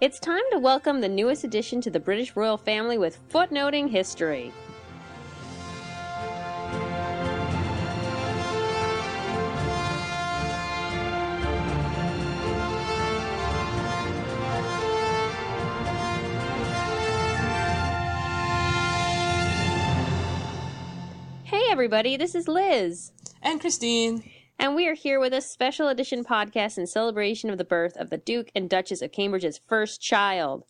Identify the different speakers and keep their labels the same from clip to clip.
Speaker 1: It's time to welcome the newest addition to the British royal family with footnoting history. Hey, everybody, this is Liz.
Speaker 2: And Christine.
Speaker 1: And we are here with a special edition podcast in celebration of the birth of the Duke and Duchess of Cambridge's first child.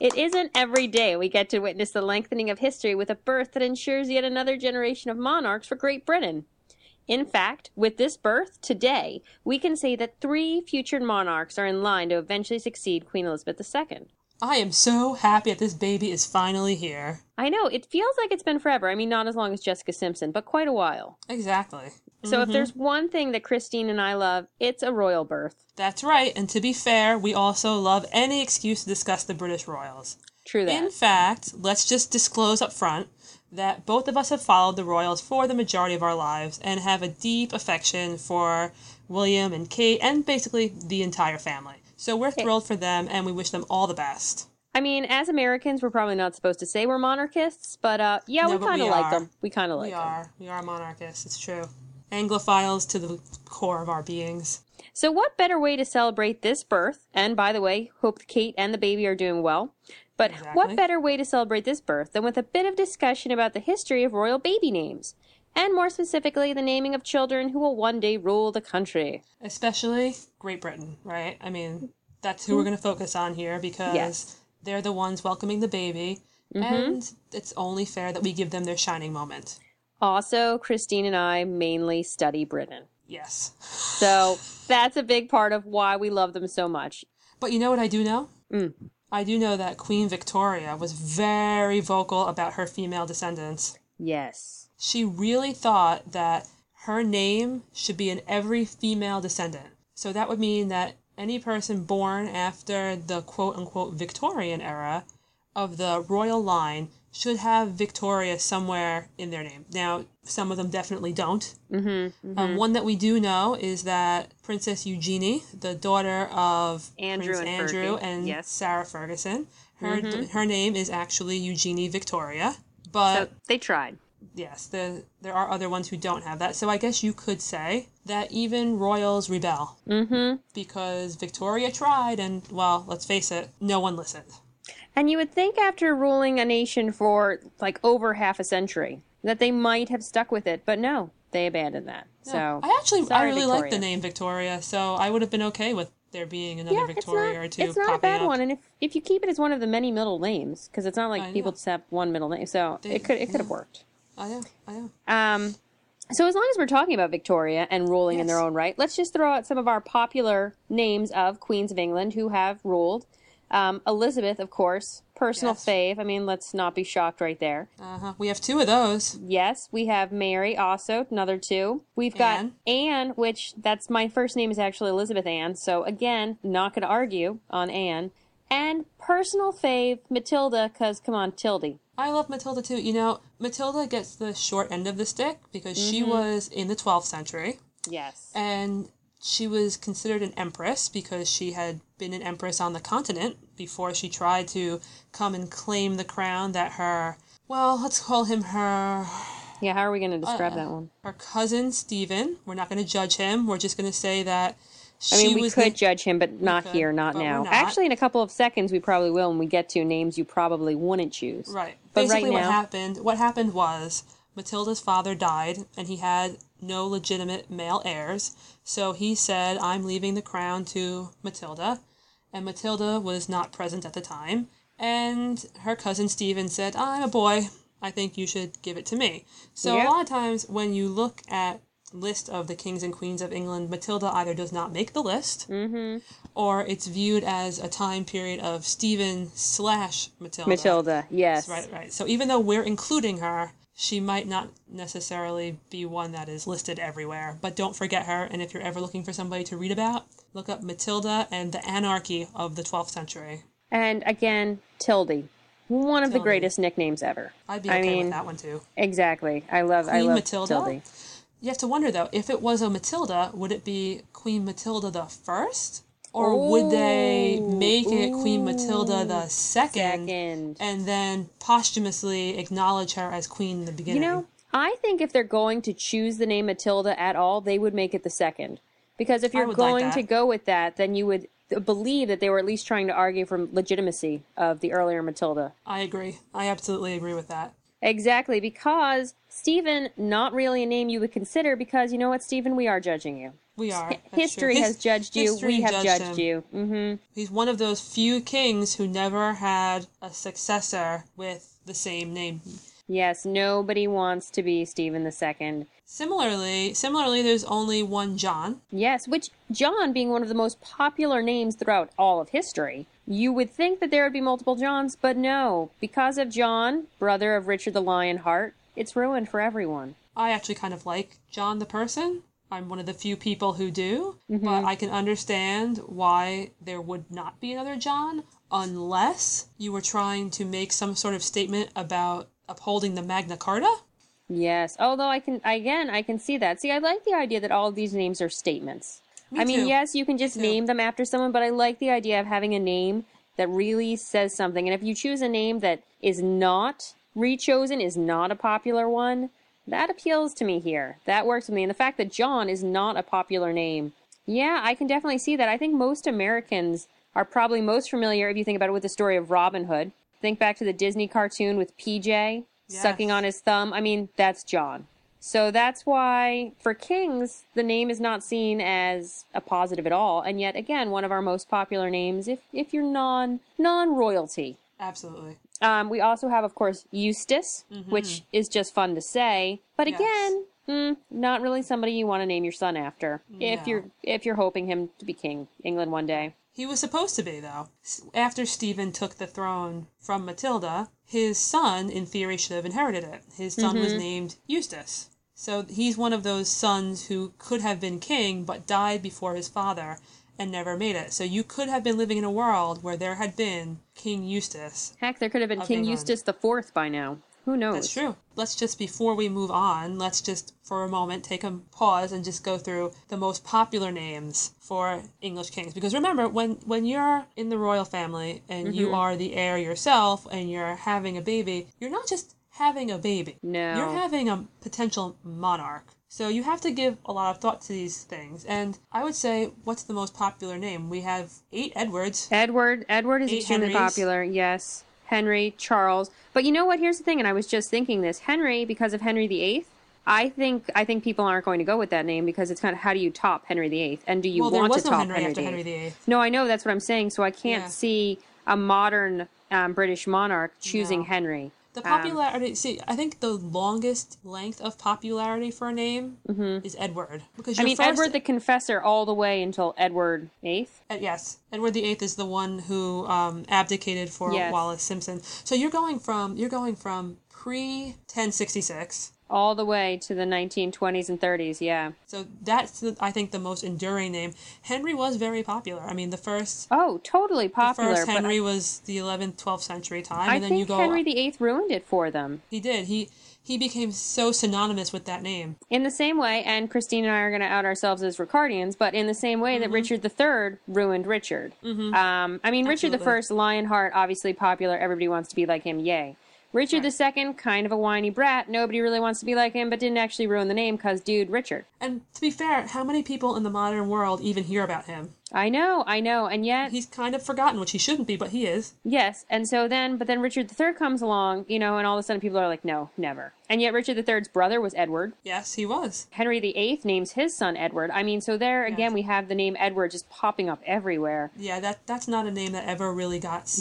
Speaker 1: It isn't every day we get to witness the lengthening of history with a birth that ensures yet another generation of monarchs for Great Britain. In fact, with this birth today, we can say that three future monarchs are in line to eventually succeed Queen Elizabeth II.
Speaker 2: I am so happy that this baby is finally here.
Speaker 1: I know, it feels like it's been forever. I mean, not as long as Jessica Simpson, but quite a while.
Speaker 2: Exactly.
Speaker 1: So if there's one thing that Christine and I love, it's a royal birth.
Speaker 2: That's right. And to be fair, we also love any excuse to discuss the British royals.
Speaker 1: True that.
Speaker 2: In fact, let's just disclose up front that both of us have followed the royals for the majority of our lives and have a deep affection for William and Kate and basically the entire family. So we're thrilled for them and we wish them all the best.
Speaker 1: I mean, as Americans, we're probably not supposed to say we're monarchists, but uh, yeah,
Speaker 2: No,
Speaker 1: we kind of like
Speaker 2: are.
Speaker 1: them. We kind of like
Speaker 2: We
Speaker 1: them.
Speaker 2: are. We are monarchists. It's true. Anglophiles to the core of our beings.
Speaker 1: So, what better way to celebrate this birth? And by the way, hope Kate and the baby are doing well. But
Speaker 2: Exactly.
Speaker 1: what better way to celebrate this birth than with a bit of discussion about the history of royal baby names? And more specifically, the naming of children who will one day rule the country.
Speaker 2: especially Great Britain, right? I mean, that's who we're going to focus on here because
Speaker 1: Yes.
Speaker 2: they're the ones welcoming the baby, mm-hmm. and it's only fair that we give them their shining moment.
Speaker 1: Also, Christine and I mainly study Britain.
Speaker 2: Yes.
Speaker 1: So, that's a big part of why we love them so much.
Speaker 2: But you know what I do know? Mm. I do know that Queen Victoria was very vocal about her female descendants.
Speaker 1: Yes.
Speaker 2: She really thought that her name should be in every female descendant. So that would mean that any person born after the quote unquote Victorian era of the royal line should have Victoria somewhere in their name. Now, some of them definitely don't. Mm-hmm, Um, one that we do know is that Princess Eugenie, the daughter of
Speaker 1: Andrew
Speaker 2: Prince
Speaker 1: and
Speaker 2: Andrew
Speaker 1: Fergie,
Speaker 2: and
Speaker 1: yes.
Speaker 2: Sarah Ferguson, her her name is actually Eugenie Victoria. But
Speaker 1: So, they tried.
Speaker 2: yes, the, there are other ones who don't have that. So I guess you could say that even royals rebel. Mm-hmm. Because Victoria tried, and, well, let's face it, no one listened.
Speaker 1: And you would think after ruling a nation for like over half a century that they might have stuck with it, but no, they abandoned that. So
Speaker 2: I actually, I really like the name Victoria, so I would have been okay with there being another
Speaker 1: yeah,
Speaker 2: Victoria or
Speaker 1: it's
Speaker 2: two
Speaker 1: not, it's not a bad
Speaker 2: up.
Speaker 1: one, and if if you keep it as one of the many middle names, because it's not like
Speaker 2: I
Speaker 1: people
Speaker 2: know.
Speaker 1: just have one middle name, so
Speaker 2: They-
Speaker 1: it could it could have worked.
Speaker 2: I know, I know.
Speaker 1: Um, so as long as we're talking about Victoria and ruling in their own right, let's just throw out some of our popular names of queens of England who have ruled. Um, Elizabeth, of course, personal
Speaker 2: Yes.
Speaker 1: fave. I mean, let's not be shocked right there.
Speaker 2: Uh-huh. We have two of those.
Speaker 1: Yes, we have Mary also, another two. We've got
Speaker 2: Anne.
Speaker 1: Anne, which that's my first name is actually Elizabeth Ann, so again, not going to argue on Anne. And personal fave, Matilda, because come on, Tildy.
Speaker 2: I love Matilda too. You know, Matilda gets the short end of the stick because she
Speaker 1: Mm-hmm.
Speaker 2: was in the 12th century.
Speaker 1: Yes.
Speaker 2: and she was considered an empress because she had been an empress on the continent before she tried to come and claim the crown that her well let's call him her
Speaker 1: Yeah, how are we going to describe
Speaker 2: Uh,
Speaker 1: that one?
Speaker 2: her cousin Stephen we're not going to judge him we're just going to say that she
Speaker 1: I mean, we could
Speaker 2: the-
Speaker 1: judge him, but not
Speaker 2: could,
Speaker 1: here, not now.
Speaker 2: not.
Speaker 1: Actually, in a couple of seconds, we probably will when we get to names you probably wouldn't choose.
Speaker 2: Right.
Speaker 1: But
Speaker 2: Basically,
Speaker 1: right
Speaker 2: what happened? What happened was Matilda's father died, and he had no legitimate male heirs. So he said, "I'm leaving the crown to Matilda," and Matilda was not present at the time. And her cousin Stephen said, "I'm a boy. I think you should give it to me." So
Speaker 1: Yep.
Speaker 2: a lot of times when you look at list of the kings and queens of England, Matilda either does not make the list, mm-hmm. or it's viewed as a time period of Stephen slash Matilda.
Speaker 1: Matilda, yes.
Speaker 2: Right, right. So even though we're including her, she might not necessarily be one that is listed everywhere. But don't forget her, and if you're ever looking for somebody to read about, look up Matilda and the Anarchy of the 12th century.
Speaker 1: And again, Tildy. One of the greatest nicknames ever.
Speaker 2: I'd be
Speaker 1: I
Speaker 2: okay
Speaker 1: mean,
Speaker 2: with that one too.
Speaker 1: Exactly. I love I
Speaker 2: Queen
Speaker 1: love
Speaker 2: Matilda?
Speaker 1: Tildy.
Speaker 2: You have to wonder though, if it was a Matilda, would it be Queen Matilda the First Or would they
Speaker 1: Ooh,
Speaker 2: make it Queen Matilda the second,
Speaker 1: Second.
Speaker 2: and then posthumously acknowledge her as queen in the beginning?
Speaker 1: You know, I think if they're going to choose the name Matilda at all, they would make it the second. Because if you're
Speaker 2: would like
Speaker 1: going to go with that, then you would believe that they were at least trying to argue for legitimacy of the earlier Matilda.
Speaker 2: I agree. I absolutely agree with that.
Speaker 1: Exactly, because Stephen, not really a name you would consider because you know what, Stephen, we are judging you.
Speaker 2: We are. That's
Speaker 1: History
Speaker 2: true.
Speaker 1: has
Speaker 2: His-
Speaker 1: judged you. We have
Speaker 2: judged
Speaker 1: judged you. hmm
Speaker 2: He's one of those few kings who never had a successor with the same name.
Speaker 1: Yes, nobody wants to be Stephen the Second.
Speaker 2: Similarly, similarly, there's only one John.
Speaker 1: Yes, which John being one of the most popular names throughout all of history. You would think that there would be multiple Johns, but no. Because of John, brother of Richard the Lionheart, it's ruined for everyone.
Speaker 2: I actually kind of like John the person. I'm one of the few people who do, but mm-hmm. I can understand why there would not be another John unless you were trying to make some sort of statement about upholding the Magna Carta.
Speaker 1: Yes, although I can again I can see that. See, I like the idea that all of these names are statements.
Speaker 2: Me
Speaker 1: I mean,
Speaker 2: too.
Speaker 1: yes, you can just name them after someone, but I like the idea of having a name that really says something. And if you choose a name that is not rechosen, is not a popular one, that appeals to me here. That works with me. And the fact that John is not a popular name, yeah, I can definitely see that. I think most Americans are probably most familiar, if you think about it, with the story of Robin Hood. Think back to the Disney cartoon with PJ sucking on his thumb. I mean, that's John. So that's why for kings, the name is not seen as a positive at all. And yet again, one of our most popular names if if you're non non royalty.
Speaker 2: Absolutely.
Speaker 1: Um, we also have, of course, Eustace, which is just fun to say. But
Speaker 2: Yes.
Speaker 1: again, mm, not really somebody you want to name your son after. If you're if you're hoping him to be king England one day.
Speaker 2: He was supposed to be, though. After Stephen took the throne from Matilda, his son, in theory, should have inherited it. His son was named Eustace. So he's one of those sons who could have been king, but died before his father and never made it. So you could have been living in a world where there had been King Eustace.
Speaker 1: Heck, there could have been King
Speaker 2: England.
Speaker 1: Eustace the Fourth by now. Who knows?
Speaker 2: That's true. Let's just, before we move on, let's just for a moment take a pause and just go through the most popular names for English kings. Because remember, when, when you're in the royal family and you mm-hmm. are the heir yourself and you're having a baby, you're not just having a baby.
Speaker 1: No.
Speaker 2: You're having a potential monarch. So you have to give a lot of thought to these things. And I would say, what's the most popular name? We have eight Edwards.
Speaker 1: Edward. Edward is
Speaker 2: Eight
Speaker 1: extremely
Speaker 2: Henrys.
Speaker 1: popular. Yes. Henry, Charles. But you know what? Here's the thing, and I was just thinking this. Henry, because of Henry VIII, I think I think people aren't going to go with that name because it's kind of how do you top Henry VIII, and do you
Speaker 2: Well,
Speaker 1: want to
Speaker 2: no
Speaker 1: top
Speaker 2: Henry
Speaker 1: Henry
Speaker 2: after
Speaker 1: VIII?
Speaker 2: Henry VIII.
Speaker 1: No, I know that's what I'm saying. So I can't
Speaker 2: Yeah.
Speaker 1: see a modern um, British monarch choosing
Speaker 2: No.
Speaker 1: Henry.
Speaker 2: The
Speaker 1: Um,
Speaker 2: popularity, see, I think the longest length of popularity for a name is Edward. Because
Speaker 1: Mm-hmm. I mean,
Speaker 2: first,
Speaker 1: Edward the Confessor all the way until Edward VIII.
Speaker 2: uh, yes, Edward the Eighth is the one who um, abdicated for
Speaker 1: Yes.
Speaker 2: Wallis Simpson. So you're going from you're going from pre 1066.
Speaker 1: All the way to the 1920s and 30s. Yeah.
Speaker 2: So that's I think the most enduring name. Henry was very popular. I mean, the first
Speaker 1: Oh, totally popular
Speaker 2: the
Speaker 1: first
Speaker 2: Henry was the 11th, 12th century time,
Speaker 1: I
Speaker 2: and then
Speaker 1: think
Speaker 2: you go.
Speaker 1: Henry VIII ruined it for them.
Speaker 2: he did. He he became so synonymous with that name.
Speaker 1: In the same way, and Christine and I are going to out ourselves as Ricardians, but in the same way
Speaker 2: Mm-hmm.
Speaker 1: that Richard III ruined Richard. Um, I mean, Richard
Speaker 2: Absolutely.
Speaker 1: I, Lionheart, obviously popular. Everybody wants to be like him. Yay. Richard II, kind of a whiny brat. Nobody really wants to be like him, but didn't actually ruin the name because, dude, Richard.
Speaker 2: And to be fair, how many people in the modern world even hear about him?
Speaker 1: I know, I know, and yet
Speaker 2: He's kind of forgotten, which he shouldn't be, but he is.
Speaker 1: Yes, and so then, but then Richard III comes along, you know, and all of a sudden people are like, no, never. And yet Richard III's brother was Edward.
Speaker 2: Yes, he was.
Speaker 1: Henry VIII names his son Edward. I mean, so there again
Speaker 2: Yes.
Speaker 1: we have the name Edward just popping up everywhere.
Speaker 2: Yeah, that that's not a name that ever really got
Speaker 1: Mm-hmm.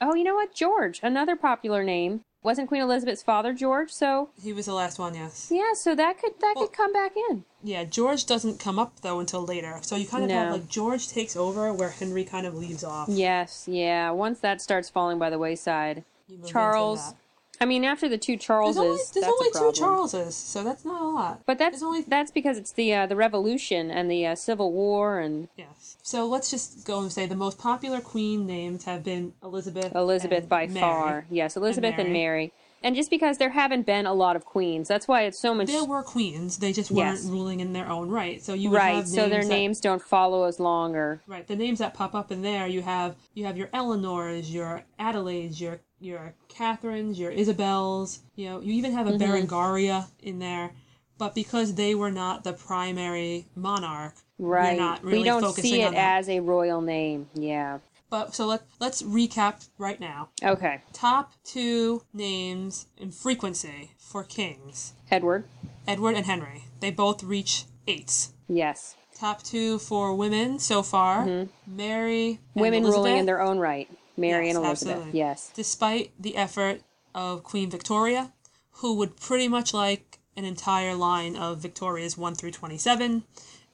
Speaker 1: Oh, you know what? George, another popular name. Wasn't Queen Elizabeth's father George? So
Speaker 2: He was the last one, yes.
Speaker 1: yeah, so that could that
Speaker 2: Well-
Speaker 1: could come back in.
Speaker 2: Yeah, George doesn't come up though until later. So you kind of
Speaker 1: No.
Speaker 2: have like George takes over where Henry kind of leaves off.
Speaker 1: Yes, yeah. Once that starts falling by the wayside,
Speaker 2: You move into
Speaker 1: Charles. I mean, after the two Charleses,
Speaker 2: There's only, there's only two. Charleses, so that's not a lot.
Speaker 1: But that's
Speaker 2: There's only
Speaker 1: that's because it's the uh, the Revolution and the uh, Civil War and
Speaker 2: yes. So let's just go and say the most popular queen names have been Elizabeth.
Speaker 1: Elizabeth
Speaker 2: and
Speaker 1: by
Speaker 2: Mary.
Speaker 1: far. Yes, Elizabeth and
Speaker 2: Mary.
Speaker 1: Mary. And just because there haven't been a lot of queens, that's why it's so much
Speaker 2: There were queens, they just weren't
Speaker 1: Yes.
Speaker 2: ruling in their own right. So you would
Speaker 1: right. So their
Speaker 2: that-
Speaker 1: names don't follow as long or
Speaker 2: Right. The names that pop up in there, you have you have your Eleanors, your Adelaides, your your Catherines, your Isabels. You know, you even have a
Speaker 1: Mm-hmm.
Speaker 2: Berengaria in there. But because they were not the primary monarch,
Speaker 1: right.
Speaker 2: really
Speaker 1: we don't see it as a royal name. Yeah.
Speaker 2: But so let let's recap right now.
Speaker 1: Okay.
Speaker 2: Top two names in frequency for kings:
Speaker 1: Edward.
Speaker 2: Edward and Henry. They both reach eights.
Speaker 1: Yes.
Speaker 2: Top two for women so far: Mary. and
Speaker 1: Mm-hmm. Women ruling in their own right. Mary
Speaker 2: Yes,
Speaker 1: and Elizabeth.
Speaker 2: absolutely.
Speaker 1: Yes.
Speaker 2: despite the effort of Queen Victoria, who would pretty much like an entire line of Victorias 1 through 27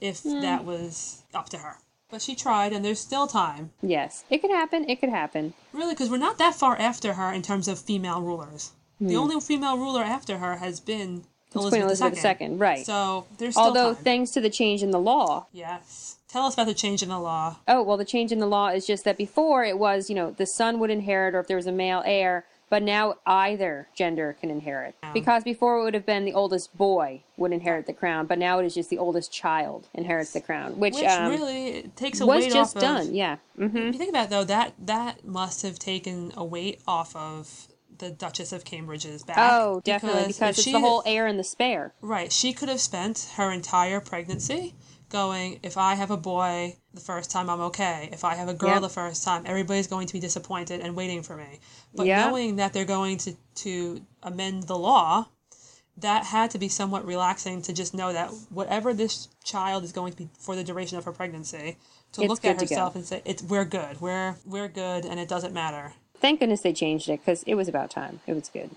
Speaker 2: if
Speaker 1: Hmm.
Speaker 2: that was up to her. But she tried, and there's still time.
Speaker 1: Yes. It could happen. It could happen.
Speaker 2: Really, because we're not that far after her in terms of female rulers. The only female ruler after her has been
Speaker 1: Hmm. Queen
Speaker 2: Elizabeth,
Speaker 1: Elizabeth II, right.
Speaker 2: So there's still
Speaker 1: Although,
Speaker 2: time.
Speaker 1: thanks to the change in the law.
Speaker 2: yes. Tell us about the change in the law.
Speaker 1: Oh, well, the change in the law is just that before it was, you know, the son would inherit or if there was a male heir, but now either gender can inherit. Because before it would have been the oldest boy would inherit the crown, but now it is just the oldest child inherits the crown, which,
Speaker 2: Which
Speaker 1: um,
Speaker 2: really takes a
Speaker 1: was
Speaker 2: weight
Speaker 1: just
Speaker 2: off of,
Speaker 1: done. Yeah. hmm
Speaker 2: If you think about it, though, that that must have taken a weight off of the Duchess of Cambridge's back.
Speaker 1: Oh, definitely,
Speaker 2: if
Speaker 1: because it's
Speaker 2: she
Speaker 1: the whole heir and the spare.
Speaker 2: right. She could have spent her entire pregnancy going, if I have a boy the first time, I'm okay. If I have a girl
Speaker 1: Yep.
Speaker 2: the first time, everybody's going to be disappointed and waiting for me. But
Speaker 1: Yeah.
Speaker 2: knowing that they're going to to amend the law. That had to be somewhat relaxing to just know that whatever this child is going to be for the duration of her pregnancy, to
Speaker 1: It's
Speaker 2: look at herself and say, "It's we're good, we're we're good, and it doesn't matter."
Speaker 1: Thank goodness they changed it because it was about time. It was good.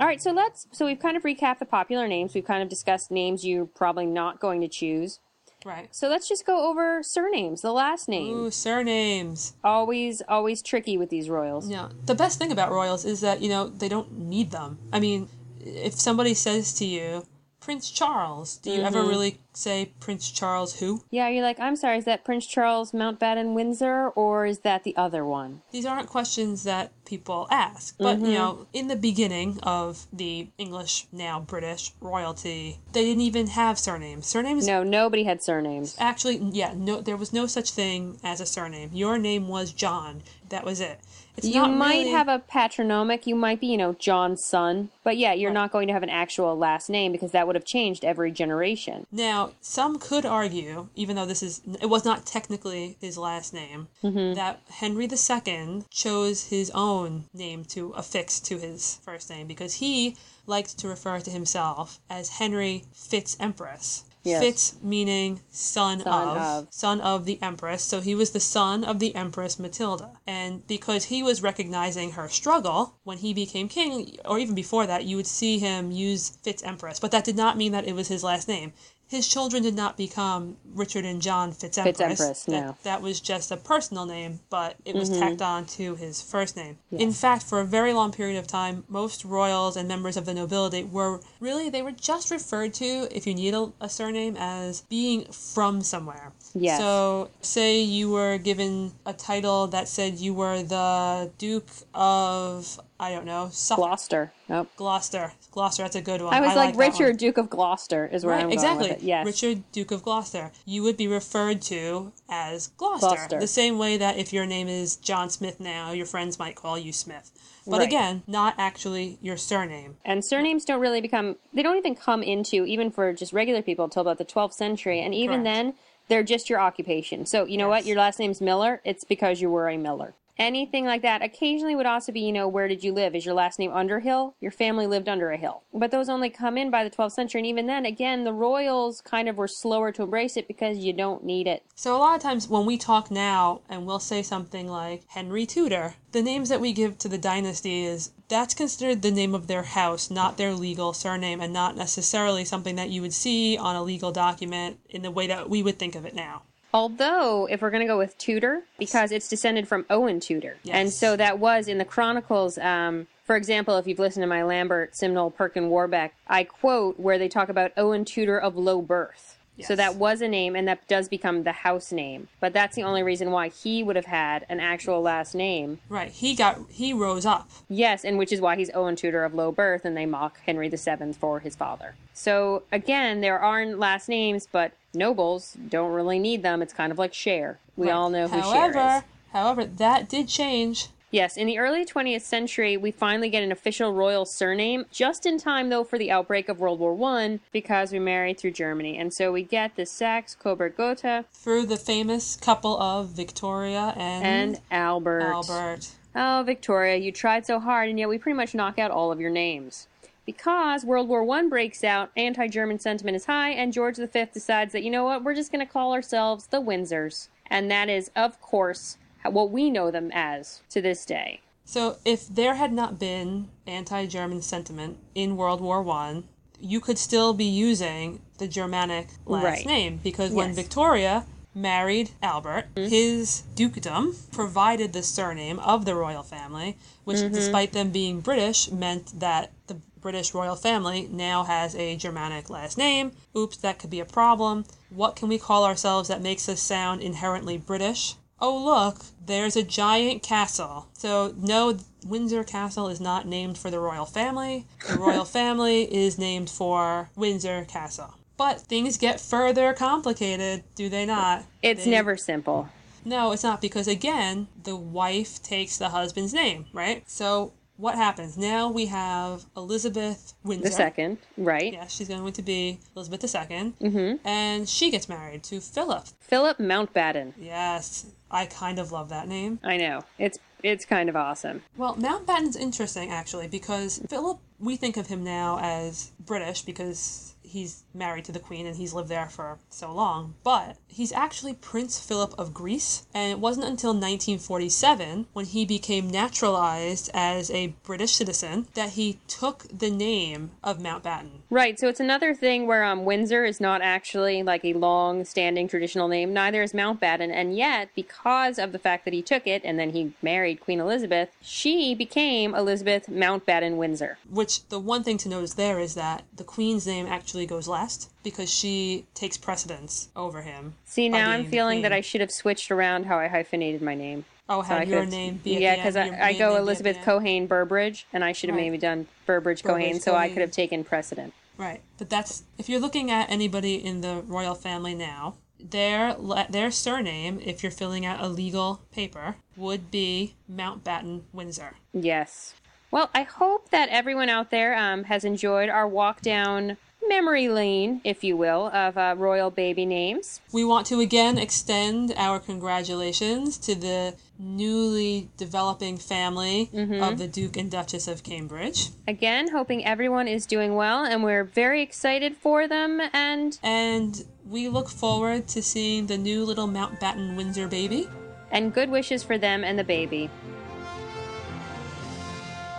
Speaker 1: All right, so let's. So we've kind of recapped the popular names. We've kind of discussed names you're probably not going to choose.
Speaker 2: Right.
Speaker 1: So let's just go over surnames. The last name.
Speaker 2: Ooh, surnames.
Speaker 1: Always, always tricky with these royals.
Speaker 2: Yeah. The best thing about royals is that, you know, they don't need them. I mean, if somebody says to you, Prince Charles, do you ever
Speaker 1: Mm-hmm.
Speaker 2: really say Prince Charles who?
Speaker 1: Yeah, you're like, I'm sorry, is that Prince Charles Mountbatten Windsor or is that the other one?
Speaker 2: These aren't questions that people ask. But,
Speaker 1: Mm-hmm.
Speaker 2: you know, in the beginning of the English, now British royalty, they didn't even have surnames. Surnames
Speaker 1: No, nobody had surnames.
Speaker 2: actually yeah no there was no such thing as a surname your name was john that was it it's
Speaker 1: You might
Speaker 2: really-
Speaker 1: have a patronymic. You might be, you know, John's son. But yeah, you're not going to have an actual last name because that would have changed every generation.
Speaker 2: now some could argue even though this is it was not technically his last name
Speaker 1: Mm-hmm.
Speaker 2: that henry ii chose his own name to affix to his first name because he liked to refer to himself as henry fitz empress
Speaker 1: Yes.
Speaker 2: Fitz meaning son,
Speaker 1: Son
Speaker 2: of,
Speaker 1: of.
Speaker 2: son of the empress. So he was the son of the empress Matilda. And because he was recognizing her struggle when he became king, or even before that, you would see him use Fitz empress. But that did not mean that it was his last name. His children did not become Richard and John Fitz empress.
Speaker 1: Fitz-Empress,
Speaker 2: that,
Speaker 1: no.
Speaker 2: that was just a personal name, but it was tacked on to his first name. In
Speaker 1: Mm-hmm.
Speaker 2: Fact, for a very long period of time, most royals and members of the nobility were really, they were just referred to, if you need a, a surname, as being from somewhere.
Speaker 1: Yes.
Speaker 2: So, say you were given a title that said you were the Duke of, I don't know, Suffolk.
Speaker 1: Gloucester. Nope.
Speaker 2: Gloucester. Gloucester, that's a good one.
Speaker 1: I was like,
Speaker 2: that one.
Speaker 1: Richard, Duke of Gloucester is where
Speaker 2: Right,
Speaker 1: I'm
Speaker 2: exactly.
Speaker 1: going with it. Yes.
Speaker 2: Richard, Duke of Gloucester. You would be referred to as Gloucester.
Speaker 1: Gloucester.
Speaker 2: The same way that if your name is John Smith now, your friends might call you Smith. But
Speaker 1: Right.
Speaker 2: again, not actually your surname.
Speaker 1: And surnames don't really become, they don't even come into, even for just regular people, until about the 12th century. And even
Speaker 2: Correct.
Speaker 1: then, they're just your occupation. So, you know what? Your last name's Miller. It's because you were a Miller. Anything like that occasionally would also be, you know, where did you live? Is your last name Underhill? Your family lived under a hill. But those only come in by the 12th century. And even then, again, the royals kind of were slower to embrace it because you don't need it.
Speaker 2: So a lot of times when we talk now and we'll say something like Henry Tudor, the names that we give to the dynasty is that's considered the name of their house, not their legal surname, and not necessarily something that you would see on a legal document in the way that we would think of it now.
Speaker 1: Although, if we're going to go with Tudor, because it's descended from Owen Tudor. And so that was in the Chronicles. Um, for example, if you've listened to my Lambert, Simnel, Perkin, Warbeck, I quote where they talk about Owen Tudor of low birth. So that was a name, and that does become the house name. But that's the only reason why he would have had an actual last name.
Speaker 2: Right. He got he rose up.
Speaker 1: Yes, and which is why he's Owen Tudor of low birth, and they mock Henry VII for his father. So again, there aren't last names, but nobles don't really need them. It's kind of like Cher. We
Speaker 2: Right.
Speaker 1: all know who
Speaker 2: however,
Speaker 1: Cher is.
Speaker 2: However, that did change.
Speaker 1: Yes, in the early 20th century, we finally get an official royal surname, just in time though for the outbreak of World War One, because we married through Germany, and so we get the Saxe Coburg Gotha
Speaker 2: through the famous couple of Victoria and,
Speaker 1: and Albert.
Speaker 2: Albert.
Speaker 1: Oh, Victoria, you tried so hard, and yet we pretty much knock out all of your names. Because World War One breaks out, anti-German sentiment is high, and George V decides that you know what, we're just going to call ourselves the Windsors, and that is, of course, what we know them as to this day.
Speaker 2: So if there had not been anti-German sentiment in World War One, you could still be using the Germanic last
Speaker 1: Right.
Speaker 2: name. Because when Victoria married Albert, mm-hmm. his dukedom provided the surname of the royal family, which, mm-hmm. despite them being British, meant that the British royal family now has a Germanic last name. Oops, that could be a problem. What can we call ourselves that makes us sound inherently British? Oh, look, there's a giant castle. So, no, Windsor Castle is not named for the royal family. The royal family is named for Windsor Castle. But things get further complicated, do they not?
Speaker 1: It's
Speaker 2: They-
Speaker 1: never simple.
Speaker 2: No, it's not because, again, the wife takes the husband's name, right? So, what happens? Now we have Elizabeth Windsor.
Speaker 1: The second, right?
Speaker 2: Yes, she's going to be Elizabeth II. Mm-hmm. And she gets married to Philip.
Speaker 1: Philip Mountbatten.
Speaker 2: Yes, I kind of love that name.
Speaker 1: I know. It's it's kind of awesome.
Speaker 2: Well, Mountbatten's interesting actually because Philip, we think of him now as British because he's married to the Queen and he's lived there for so long, but he's actually Prince Philip of Greece, and it wasn't until 1947 when he became naturalized as a British citizen that he took the name of Mountbatten.
Speaker 1: Right, so it's another thing where um, Windsor is not actually like a long standing traditional name, neither is Mountbatten, and yet, because of the fact that he took it and then he married Queen Elizabeth, she became Elizabeth Mountbatten Windsor.
Speaker 2: Which the one thing to notice there is that the Queen's name actually goes last because she takes precedence over him.
Speaker 1: See, now I'm feeling that. I should have switched around how I hyphenated my name.
Speaker 2: Oh,
Speaker 1: So I
Speaker 2: your
Speaker 1: could-
Speaker 2: name be
Speaker 1: yeah, because I, I go
Speaker 2: name be at
Speaker 1: Elizabeth? Cohane Burbridge, and I should have
Speaker 2: Right.
Speaker 1: maybe done Burbridge, Cohane, so I could have taken precedent.
Speaker 2: Right, but that's if you're looking at anybody in the royal family now, their their surname, if you're filling out a legal paper, would be Mountbatten Windsor.
Speaker 1: Yes. Well, I hope that everyone out there um, has enjoyed our walk down memory lane, if you will, of uh, royal baby names.
Speaker 2: We want to again extend our congratulations to the newly developing family of the Duke and Duchess of Cambridge.
Speaker 1: Again, hoping everyone is doing well, and we're very excited for them. And
Speaker 2: And we look forward to seeing the new little Mountbatten Windsor baby.
Speaker 1: and good wishes for them and the baby.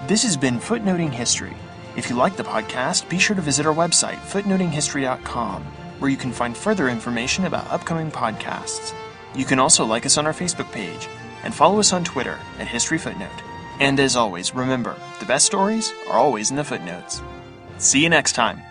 Speaker 3: This has been Footnoting History. If you like the podcast, be sure to visit our website, footnotinghistory.com, where you can find further information about upcoming podcasts. You can also like us on our Facebook page and follow us on Twitter at History Footnote. And as always, remember, the best stories are always in the footnotes. See you next time.